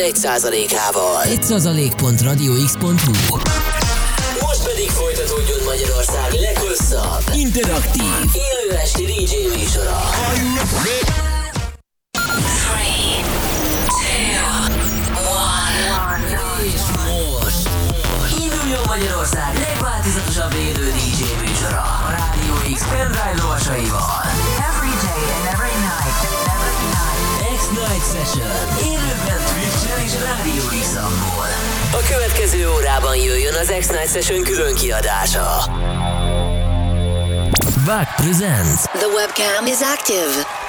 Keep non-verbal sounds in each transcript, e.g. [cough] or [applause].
egy százalékával. Egy százalék.radiox.hu Most pedig folytatódjon Magyarország leghosszabb, Interaktív, élő esti DJ műsora. És most induljon Magyarország legváltozatosabb élő DJ műsora a Rádió X pendrive lovasaival. Every day and every night. Every night. X-Night Session élőben és Rádió x A következő órában jöjjön az X-Night Session külön kiadása. Back Presents. The webcam is active.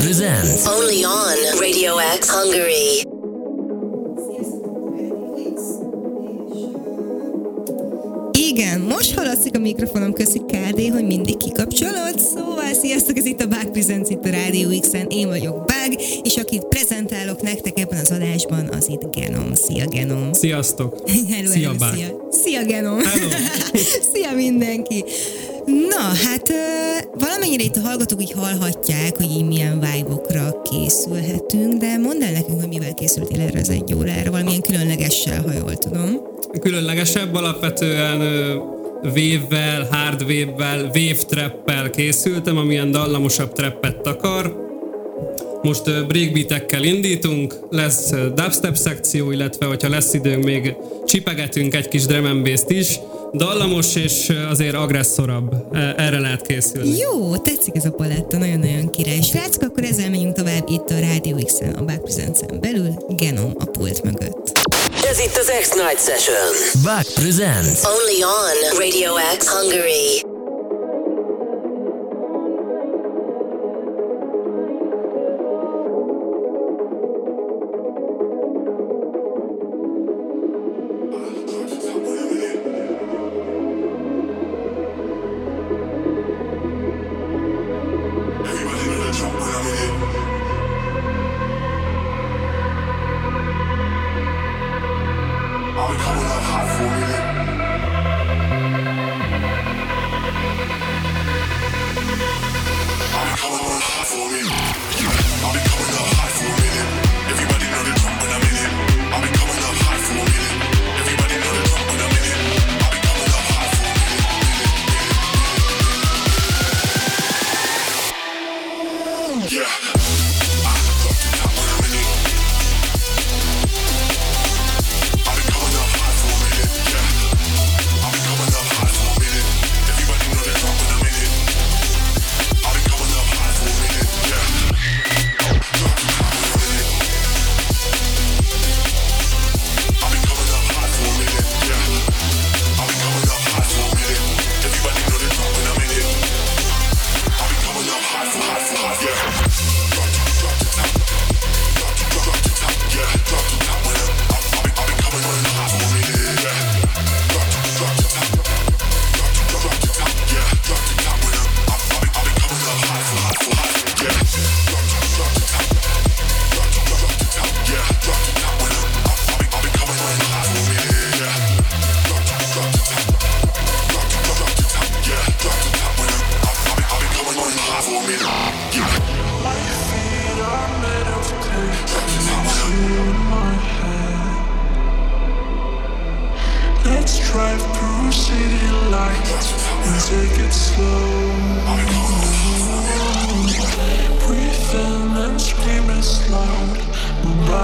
Presents. Only on Radio X Hungary. Igen, most hallatszik a mikrofonom, köszi KD, hogy mindig kikapcsolod. Szóval, sziasztok, ez itt a Bug Presents itt a Rádió X-en, én vagyok Bug, és akit prezentálok nektek ebben az adásban, az itt Genom. Szia, Genom. Sziasztok! Hello, Szia, Bug. szia. Különlegesebb alapvetően wave-vel, hard készültem, amilyen dallamosabb trappet takar. Most breakbeatekkel indítunk, lesz dubstep szekció, illetve hogyha lesz időnk, még csipegetünk egy kis drum is. Dallamos és azért agresszorabb. Erre lehet készülni. Jó, tetszik ez a paletta, nagyon-nagyon király. Srácok, akkor ezzel megyünk tovább itt a Radio X-en, a Presents-en belül, Genom a pult mögött. Ez itt az X-Night Session. Back Presents. Only on Radio X Hungary.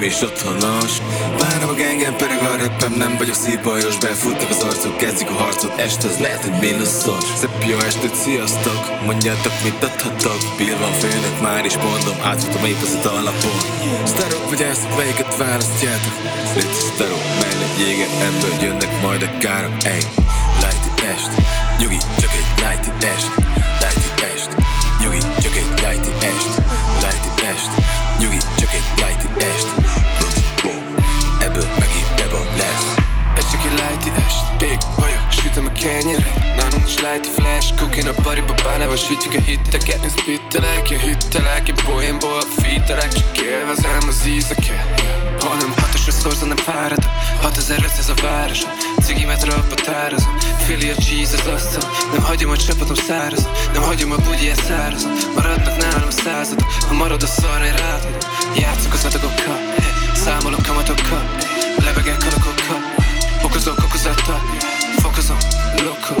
Ez már nekem is otthonos. Várom a a reppem Nem vagyok szívbajos. Befutnak az arcok Kezdjük a harcot. Este az lehet, hogy mínuszos. Szebb jó estét, sziasztok. Mondjátok, mit adhatok? Bill van főnök Már is mondom. Átfutom épp az a alapon. Sztarok vagy ezt Melyiket választjátok? Légy sztarok Mellett jége Ebből jönnek majd a károk. Ey, lighty est Nyugi, csak egy lighty est Lighty flash Cookin a pariba bánával sütjük a hitteket Nézd pittelek, ja hittelek Egy poénból fítelek Csak élvezem az ízeket hanem hatosra szorza, nem fárad 6500 a város Cigimet rabba tározom Fili a cheese az asztal Nem hagyom a csapatom száraz. Nem hagyom a bugyját száraz. Maradnak nálam a századok Ha marad a szar, én rád Játszok az adagokkal Számolok kamatokkal. Lebegek alakokkal Okozok okozattal Fokozom, loko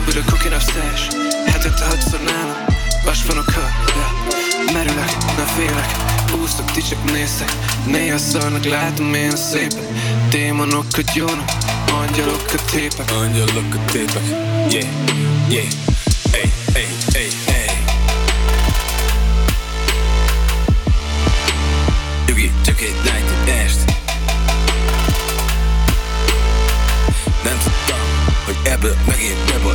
Óbülök cooking upstairs. Hetente hatszor nálam Vasfanokkal, yeah. Merülök, nem félek Úsztok, ti csak néztek Néha szarnak, látom én a szépet Démonokat jónak Angyalokat tépek Angyalok a tépek Yeah, yeah. Ey, ey, ey, ey Nyugi, csak egy lighty est Nem tudtam, hogy ebből megint beba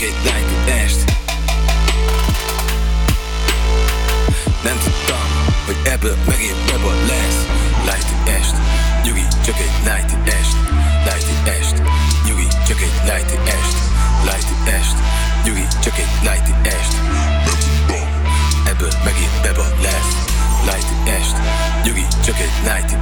csak egy lighty est Nem tudtam, hogy ebből megint beba lesz. Lighty est Nyugi, csak egy lighty est Lighty est Nyugi, csak egy lighty est Lighty est Nyugi, csak egy lighty est Ebből megint beba lesz. Lighty est Nyugi, csak egy Lighty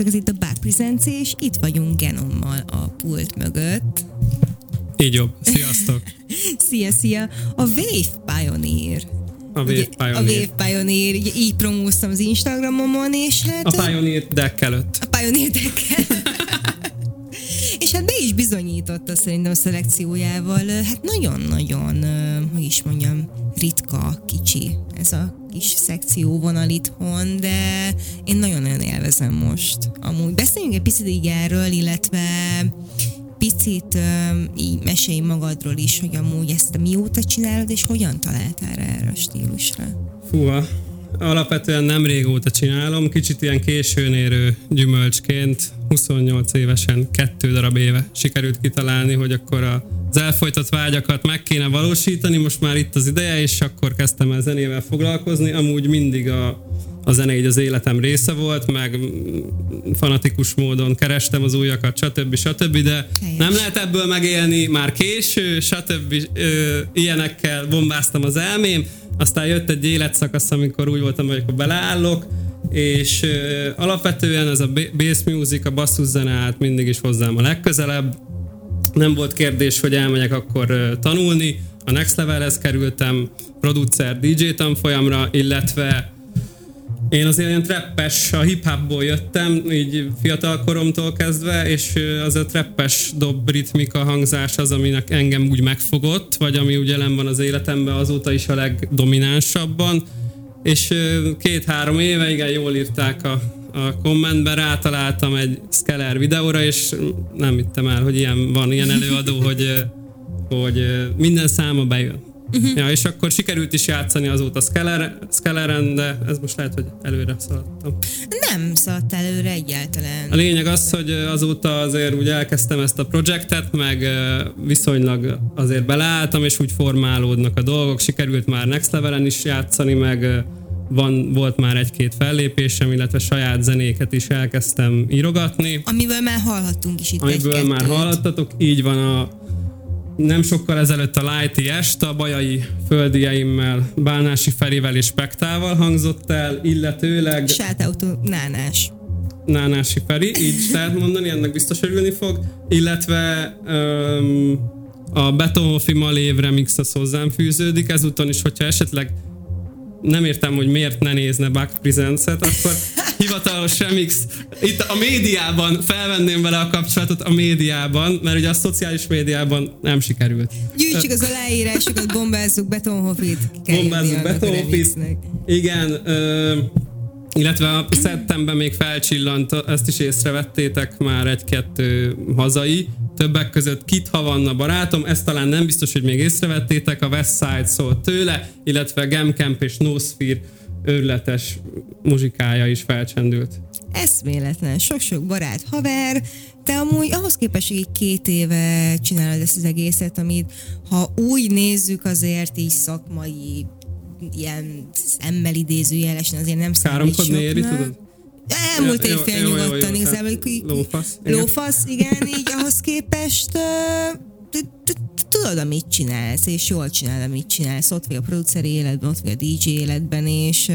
Sziasztok, ez itt a Back Presents, és itt vagyunk Genommal a pult mögött. Így jobb. Sziasztok. [laughs] Szia, szia! A Wave Pioneer. A Wave Pioneer. A Wave Pioneer, ugye így promóztam az Instagramomon, és hát... A Pioneer deck előtt. A Pioneer deck [laughs] És hát be is bizonyította szerintem a szelekciójával. Hát nagyon-nagyon, hogy is mondjam, ritka, kicsi ez a kis szekcióvonal itthon, csinálod, és hogyan találtál rá erre a stílusra? Fúha. Alapvetően nem régóta csinálom, kicsit ilyen későn érő gyümölcsként, 28 évesen, kettő darab éve sikerült kitalálni, hogy akkor az elfolytott vágyakat meg kéne valósítani, most már itt az ideje, és akkor kezdtem el zenével foglalkozni, amúgy mindig a, a zene így az életem része volt, meg fanatikus módon kerestem az újakat, stb. stb. De nem lehet ebből megélni, már késő, stb. Ö, ilyenekkel bombáztam az elmém, aztán jött egy életszakasz, amikor úgy voltam, hogy akkor beleállok, és ö, alapvetően ez a ba- bass music, a basszus zene állt mindig is hozzám a legközelebb. Nem volt kérdés, hogy elmegyek akkor ö, tanulni, a Next Levelhez kerültem, producer DJ tanfolyamra, illetve én azért ilyen trappes, a hip-hopból jöttem, így fiatal koromtól kezdve, és az a trappes dob ritmika hangzás az, aminek engem úgy megfogott, vagy ami úgy jelen van az életemben azóta is a legdominánsabban. És két-három éve, igen, jól írták a, a kommentben, rátaláltam egy Skeller videóra, és nem hittem el, hogy ilyen van, ilyen előadó, hogy, hogy minden száma bejön. Uh-huh. Ja, és akkor sikerült is játszani azóta Skeller, Skelleren, de ez most lehet, hogy előre szaladtam. Nem szaladt előre egyáltalán. A lényeg az, hogy azóta azért úgy elkezdtem ezt a projektet, meg viszonylag azért beleálltam, és úgy formálódnak a dolgok. Sikerült már Next Levelen is játszani, meg van, volt már egy-két fellépésem, illetve saját zenéket is elkezdtem írogatni. Amiből már hallhattunk is itt Amiből egy már hallottatok, így van a nem sokkal ezelőtt a Lighty Est a bajai földijeimmel, Bálnási Ferivel és Pektával hangzott el, illetőleg Shoutout Nánás. Nánási Feri, így lehet mondani, ennek biztos örülni fog, illetve um, a Betonhofi Malév remixhez hozzám fűződik, ezúton is, hogyha esetleg nem értem, hogy miért ne nézne Back Presents-et, akkor hivatalos remix. Itt a médiában felvenném vele a kapcsolatot a médiában, mert ugye a szociális médiában nem sikerült. Gyűjtsük az aláírásokat, bombázzuk Betonhofit. Bombázzuk Betonhofit. Igen, ö, illetve a szettemben még felcsillant, ezt is észrevettétek már egy-kettő hazai, többek között Kit Havanna barátom, ezt talán nem biztos, hogy még észrevettétek, a West Side szólt tőle, illetve Gemcamp és Nosphere őrületes muzsikája is felcsendült. Eszméletlen, sok-sok barát, haver, te amúgy ahhoz képest, hogy így két éve csinálod ezt az egészet, amit ha úgy nézzük azért így szakmai ilyen szemmel idézőjelesen azért nem számít Káromkodni éri, tudod? Elmúlt Ja, egy jó, fél jó, jó, jó, nyugodtan, tehát igazából. lófasz, igen. Lófasz, igen, így ahhoz képest tudod, amit csinálsz, és jól csinálod, amit csinálsz. Ott vagy a produceri életben, ott vagy a DJ életben, és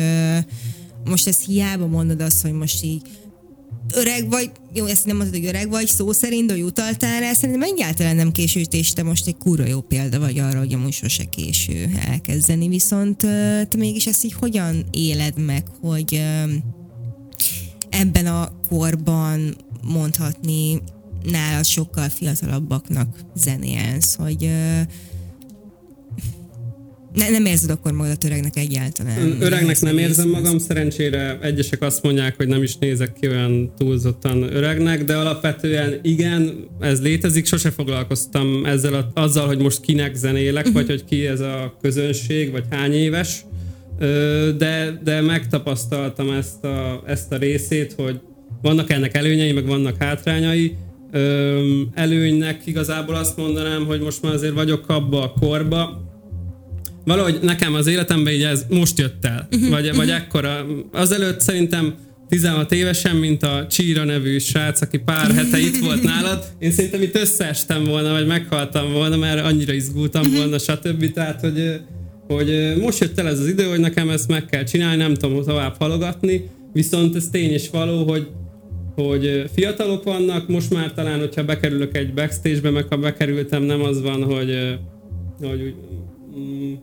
most ezt hiába mondod azt, hogy most így öreg vagy, jó, ezt nem mondod, hogy öreg vagy, szó szerint, hogy utaltál rá, szerintem egyáltalán nem késő, és te most egy kurva jó példa vagy arra, hogy amúgy sose késő elkezdeni, viszont te mégis ezt így hogyan éled meg, hogy ebben a korban mondhatni nálad sokkal fiatalabbaknak zenélsz, hogy ne, nem érzed akkor magadat öregnek egyáltalán. Öregnek nem érzem magam, szerencsére egyesek azt mondják, hogy nem is nézek ki olyan túlzottan öregnek, de alapvetően igen, ez létezik, sose foglalkoztam ezzel a, azzal, hogy most kinek zenélek, vagy hogy ki ez a közönség, vagy hány éves, de, de megtapasztaltam ezt a, ezt a részét, hogy vannak ennek előnyei, meg vannak hátrányai. Előnynek igazából azt mondanám, hogy most már azért vagyok abba a korba, valahogy nekem az életemben így ez most jött el, vagy, vagy ekkora. Azelőtt szerintem 16 évesen, mint a Csíra nevű srác, aki pár hete itt volt nálad, én szerintem itt összeestem volna, vagy meghaltam volna, mert annyira izgultam volna, stb. Tehát, hogy hogy most jött el ez az idő, hogy nekem ezt meg kell csinálni, nem tudom tovább halogatni, viszont ez tény és való, hogy hogy fiatalok vannak, most már talán, hogyha bekerülök egy backstage-be, meg ha bekerültem, nem az van, hogy, hogy úgy, mm,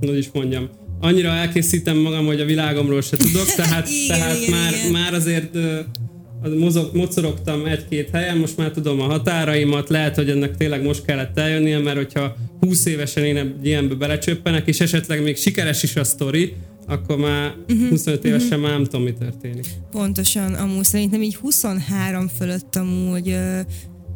hogy is mondjam, annyira elkészítem magam, hogy a világomról se tudok, [laughs] tehát, Igen, tehát igen, már, igen. már azért mozog, mocorogtam egy-két helyen, most már tudom a határaimat, lehet, hogy ennek tényleg most kellett eljönnie, mert hogyha 20 évesen én ilyenbe belecsöppenek, és esetleg még sikeres is a sztori, akkor már Mhm, 25 évesen már nem tudom, mi történik. Pontosan, amúgy szerintem így 23 fölött amúgy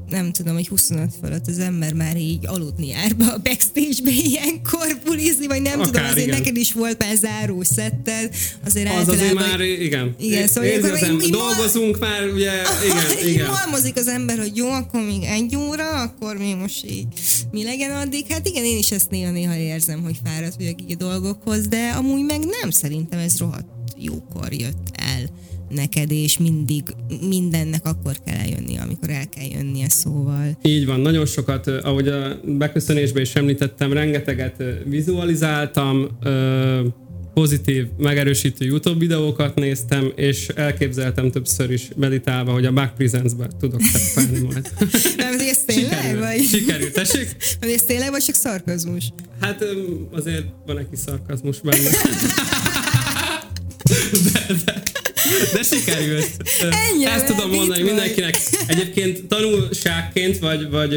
nem tudom, hogy 25 fölött az ember már így aludni jár be a backstage-be ilyenkor bulizni, vagy nem Akár, tudom, azért igen. neked is volt már záró szetted, azért Az azért már, igen. Igen, szóval Érzi akkor ma- dolgozunk már, ugye, igen, igen. malmozik az ember, hogy jó, akkor még egy óra, akkor még most így mi legyen addig. Hát igen, én is ezt néha-néha érzem, hogy fáradt vagyok így a dolgokhoz, de amúgy meg nem, szerintem ez rohadt jókor jött el neked, és mindig mindennek akkor kell eljönni, amikor el kell jönnie, szóval. Így van, nagyon sokat, ahogy a beköszönésben is említettem, rengeteget vizualizáltam, pozitív, megerősítő YouTube videókat néztem, és elképzeltem többször is meditálva, hogy a Back Presents-be tudok szerepelni majd. [laughs] Nem, ez tényleg, vagy? Sikerült, tessék? Vagy ez tényleg, vagy csak szarkazmus? Hát azért van egy kis szarkazmus benne. [laughs] De, de, de sikerült. Ö, Ennyire Ezt tudom mondani vagy. mindenkinek. Egyébként tanulságként, vagy, vagy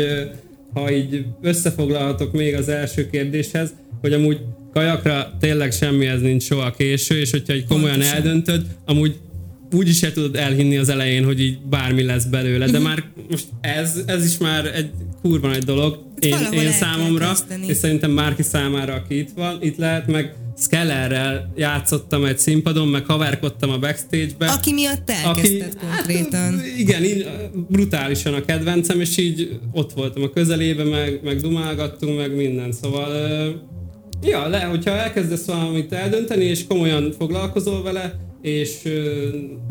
ha így összefoglalhatok még az első kérdéshez, hogy amúgy kajakra tényleg semmihez nincs soha késő, és hogyha egy komolyan eldöntöd, amúgy úgy is se tudod elhinni az elején, hogy így bármi lesz belőle, de Mhm. már most ez, ez is már egy kurva nagy dolog én, el én számomra, és szerintem bárki számára, aki itt van, itt lehet, meg Skellerrel játszottam egy színpadon, meg haverkodtam a backstage-be. Aki miatt elkezdted konkrétan. Hát, igen, így, brutálisan a kedvencem, és így ott voltam a közelébe, meg, meg dumálgattunk, meg minden, szóval ja, le, hogyha elkezdesz valamit eldönteni, és komolyan foglalkozol vele, és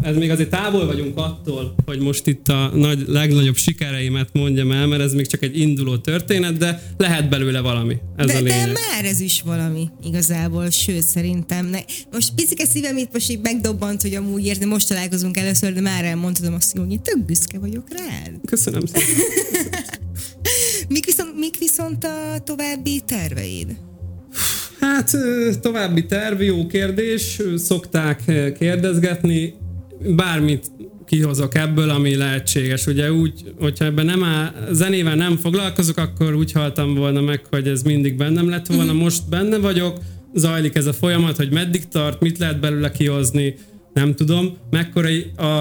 ez még azért távol vagyunk attól, hogy most itt a nagy, legnagyobb sikereimet mondjam el, mert ez még csak egy induló történet, de lehet belőle valami. Ez de, a de lényeg. már ez is valami igazából, sőt szerintem. Ne, most picike szívem itt most így megdobbant, hogy amúgy érde, most találkozunk először, de már elmondtam azt, hogy én tök büszke vagyok rád. Köszönöm szépen. [laughs] Mik viszont, mik viszont a további terveid? Hát további terv, jó kérdés, szokták kérdezgetni, bármit kihozok ebből, ami lehetséges. Ugye úgy, hogyha ebben nem áll, zenével nem foglalkozok, akkor úgy haltam volna meg, hogy ez mindig bennem lett volna. Most benne vagyok, zajlik ez a folyamat, hogy meddig tart, mit lehet belőle kihozni, nem tudom, mekkora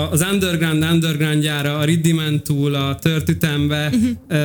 az underground undergroundjára, a riddimen túl, a törtütembe, ö,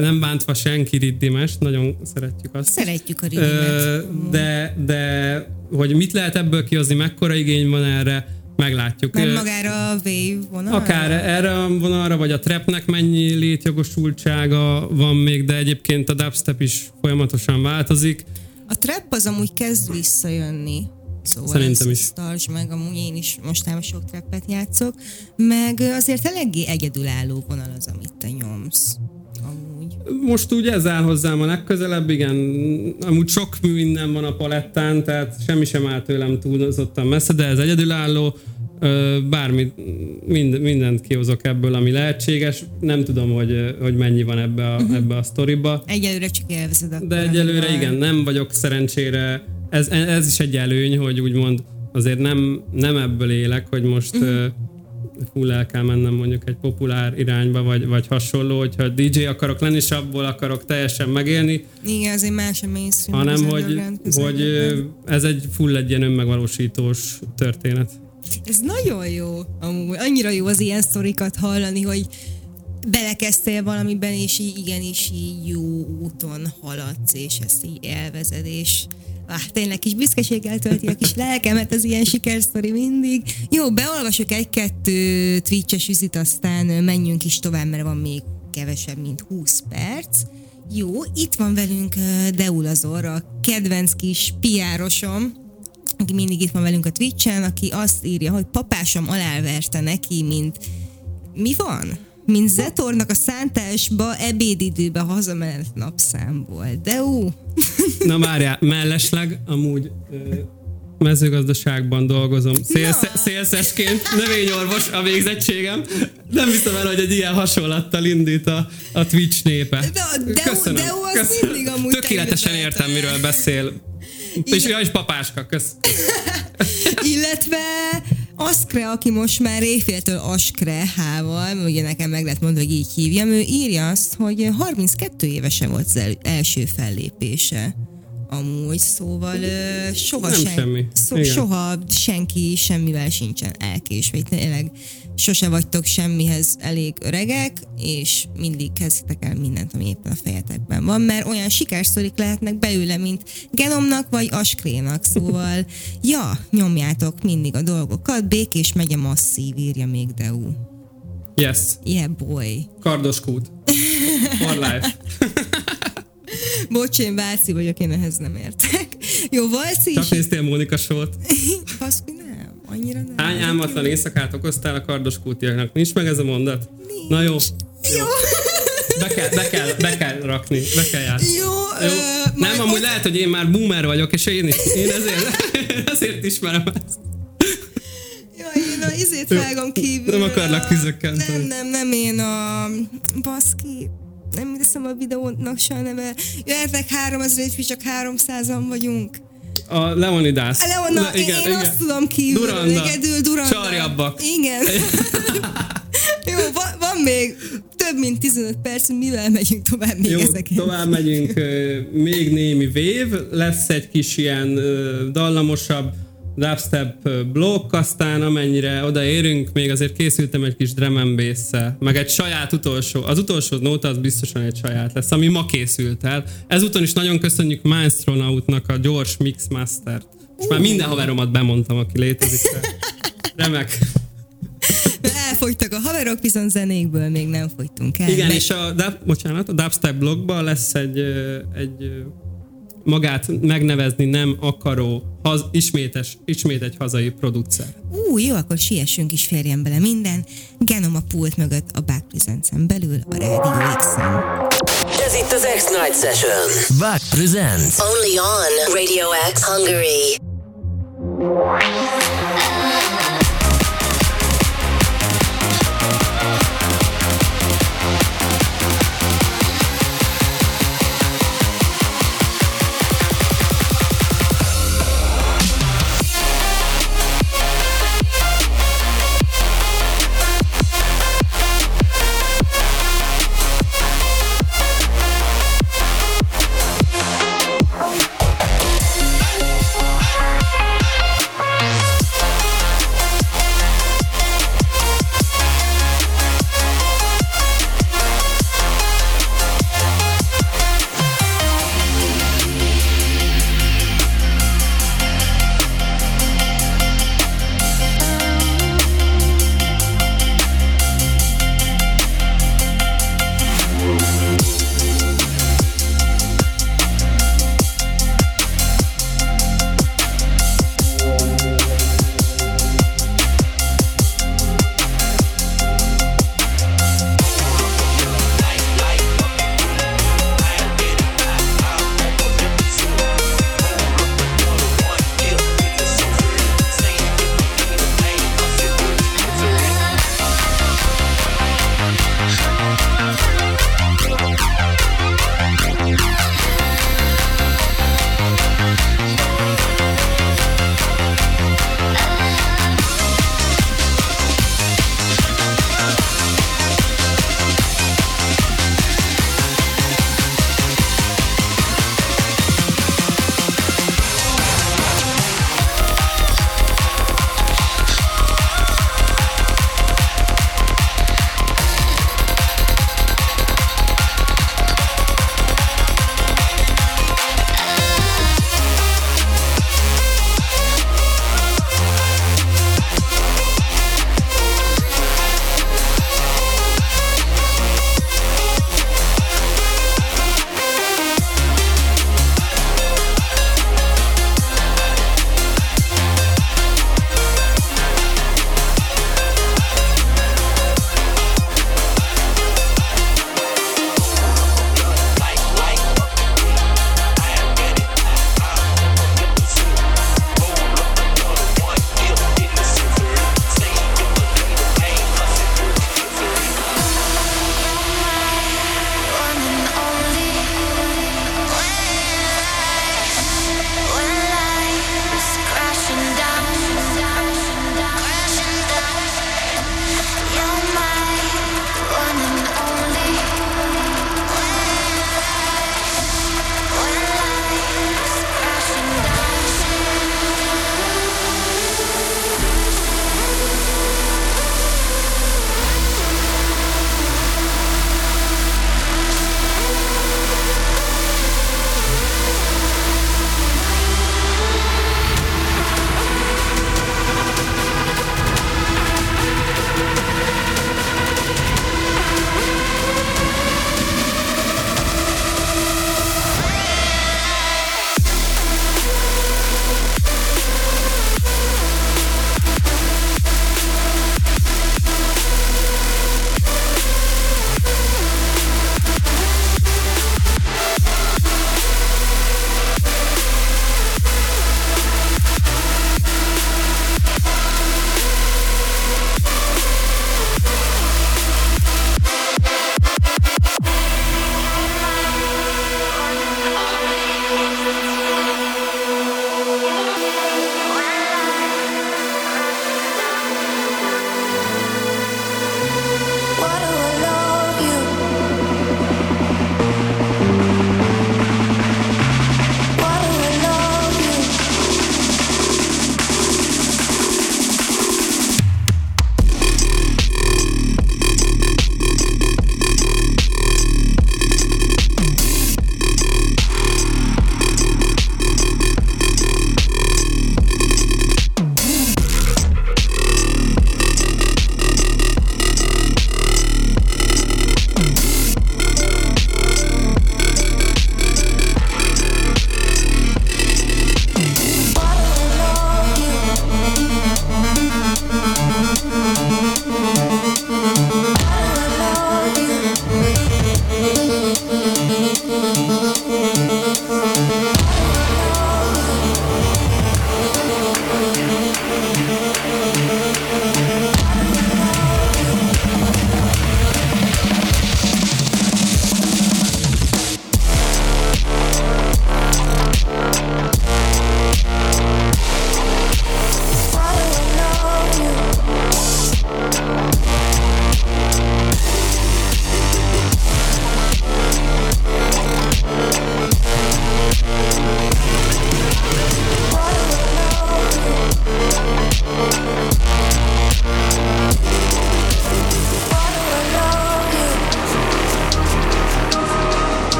nem bántva senki riddimest, nagyon szeretjük azt. Szeretjük a riddimet. de, de hogy mit lehet ebből kihozni, mekkora igény van erre, meglátjuk. Már Ö, magára a wave vonal? Akár erre a vonalra, vagy a trapnek mennyi létjogosultsága van még, de egyébként a dubstep is folyamatosan változik. A trap az amúgy kezd visszajönni. Szóval Szerintem is. Tartsd meg, amúgy én is mostában sok trappet játszok, meg azért eléggé egyedülálló vonal az, amit te nyomsz. Amúgy. Most úgy ez áll hozzám a legközelebb, igen, amúgy sok minden van a palettán, tehát semmi sem áll tőlem túlzottan messze, de ez egyedülálló, bármit, mind, mindent kihozok ebből, ami lehetséges. Nem tudom, hogy, hogy mennyi van ebbe a, ebbe a sztoriba. Egyelőre csak élvezed De egyelőre van. igen, nem vagyok szerencsére, ez, ez is egy előny, hogy úgymond azért nem, nem ebből élek, hogy most Mhm. uh full el kell mennem mondjuk egy populár irányba, vagy, vagy hasonló, hogyha DJ akarok lenni, és abból akarok teljesen megélni, Igen, azért más a mainstream. hanem hogy, hogy ez egy full egy ilyen önmegvalósítós történet. Ez nagyon jó, amúgy. Annyira jó az ilyen sztorikat hallani, hogy belekezdtél valamiben, és így igenis így jó úton haladsz, és ezt így élvezed, és Ah, tényleg kis büszkeséggel tölti a kis lelkemet az ilyen sikersztori mindig. Jó, beolvasok egy-kettő Twitch-es üzit, aztán menjünk is tovább, mert van még kevesebb, mint 20 perc. Jó, itt van velünk ö, Deul Azor, a kedvenc kis piárosom, aki mindig itt van velünk a Twitch-en, aki azt írja, hogy papásom aláverte neki, mint mi van? Mint Zetornak a szántásba ebédidőbe hazament napszámból. De ú, Na várjál, mellesleg amúgy ö, mezőgazdaságban dolgozom. Szélsze, szélszesként, növényorvos a végzettségem. Nem hiszem el, hogy egy ilyen hasonlattal indít a, a Twitch népe. De- de- Köszönöm. de az Köszönöm. mindig amúgy Tökéletesen értem, miről beszél. És, ja, és papáska, kösz. [laughs] illetve Askre, aki most már éjféltől Askre hával, ugye nekem meg lehet mondani, hogy így hívjam, ő írja azt, hogy 32 évesen volt az el- első fellépése. Amúgy, szóval ö, soha, Nem sen, semmi. Szó, Igen. soha senki semmivel sincsen elkésve. Tényleg sose vagytok semmihez elég öregek, és mindig kezdtek el mindent, ami éppen a fejetekben van, mert olyan sikersztorik lehetnek belőle, mint Genomnak vagy Askrénak, szóval [laughs] ja, nyomjátok mindig a dolgokat, Békés megye masszív, írja még Deu. Yes. Yeah, boy. Kardos kút. [laughs] For life. [laughs] Bocs, én Váci vagyok, én ehhez nem értek. Jó, Valci Csak is? néztél Mónika sót. Baszki, [laughs] nem. Annyira nem. Hány álmatlan éjszakát okoztál a kardos kútiaknak? Nincs meg ez a mondat? Na jó. Jó. Be kell, be kell, be kell rakni, be kell játszani. Jó, Jó. ö, Nem, amúgy lehet, hogy én már boomer vagyok, és én, is, én ezért, [laughs] ezért ismerem ezt. Én a izét vágom kívül. Nem akarlak kizökkenteni. Nem, nem, nem, én a... Baszki, nem jut eszembe a videónak se a neve. Jöhetek 3000 és mi csak 300-an vagyunk. A Leonidas. A Leona, Le- igen, én, én azt tudom kívül. Duranda. Egyedül Duranda. Csarjabbak. Igen. [laughs] Jó, van, van még több mint 15 perc, mivel megyünk tovább még Jó, ezeken. tovább megyünk, még némi vév, lesz egy kis ilyen dallamosabb dubstep blokk, aztán amennyire odaérünk, még azért készültem egy kis drum and bass meg egy saját utolsó, az utolsó nóta az biztosan egy saját lesz, ami ma készült el. Ezúton is nagyon köszönjük Maestronautnak a gyors mixmastert. Most már minden haveromat bemondtam, aki létezik. [laughs] Remek. Elfogytak a haverok, viszont zenékből még nem fogytunk el. Igen, Meg- és a, dub, bocsánat, a dubstep blogban lesz egy, egy magát megnevezni nem akaró, haz, ismétes, ismét egy hazai producer. Ú, jó, akkor siessünk is férjen bele minden. Genom a pult mögött a Back Presents-en belül a Radio X-en. Ez itt az X-Night Session. Back Presents. Only on Radio X Hungary.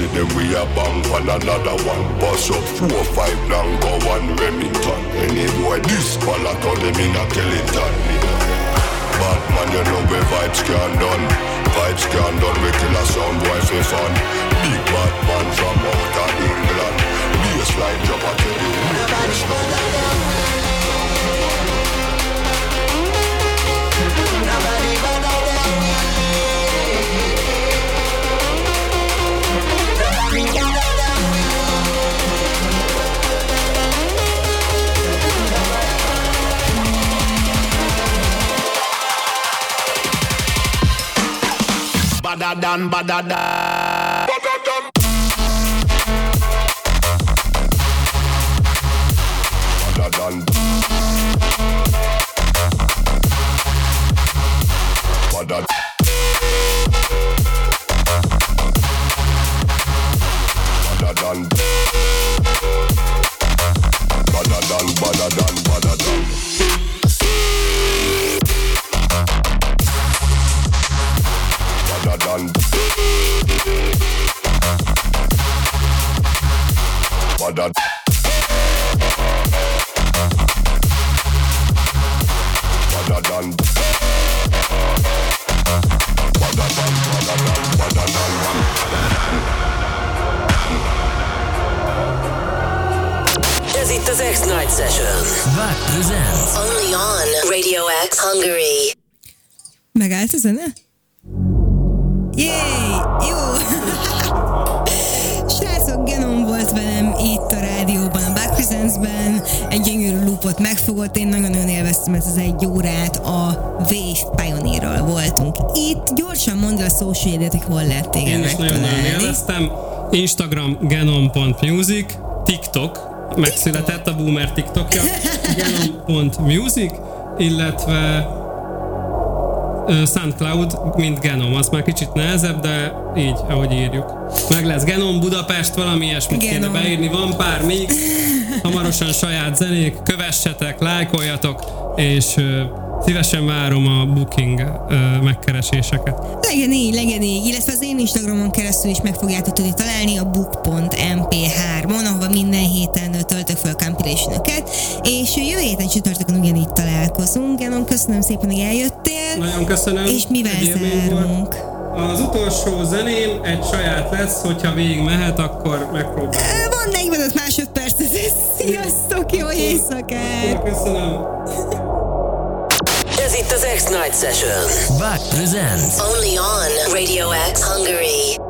See them, we a bang on another one. Bust up four, five, go one Remington. Any boy this ball at all them in a skeleton. Bad man, you know we vibes can done. Vibes can done, we kill a sound boy for fun. Big bad man from out of England. Baseline drop a tell Badder than. Only on Radio X Hungary. Megállt a zene? Jéj! Jó! [laughs] Srácok, Genom volt velem itt a rádióban, a Back Presents-ben. Egy gyönyörű loopot megfogott, én nagyon-nagyon élveztem ezt az egy órát. A Wave Pioneer-ral voltunk itt. Gyorsan mondd a social media hogy hol lehet téged Én is nagyon-nagyon élveztem. Instagram genom.music, TikTok, megszületett a boomer TikTokja, genom.music, illetve SoundCloud, mint Genom, az már kicsit nehezebb, de így, ahogy írjuk. Meg lesz Genom Budapest, valami ilyesmit kéne beírni, van pár mix, hamarosan saját zenék, kövessetek, lájkoljatok, és szívesen várom a booking ö, megkereséseket. Legyen így, legyen így, illetve az én Instagramon keresztül is meg fogjátok tudni találni a book.mp3-on, ahova minden héten töltök fel compilation és jövő héten csütörtökön ugyanígy találkozunk. Genon, köszönöm szépen, hogy eljöttél. Nagyon köszönöm. És mivel zárunk? Az utolsó zeném egy saját lesz, hogyha végig mehet, akkor megpróbálom. Van 45 másodperc, [laughs] sziasztok, jó éjszakát! Köszönöm. Itt az X-Night Session. Back presents. Only on Radio X Hungary.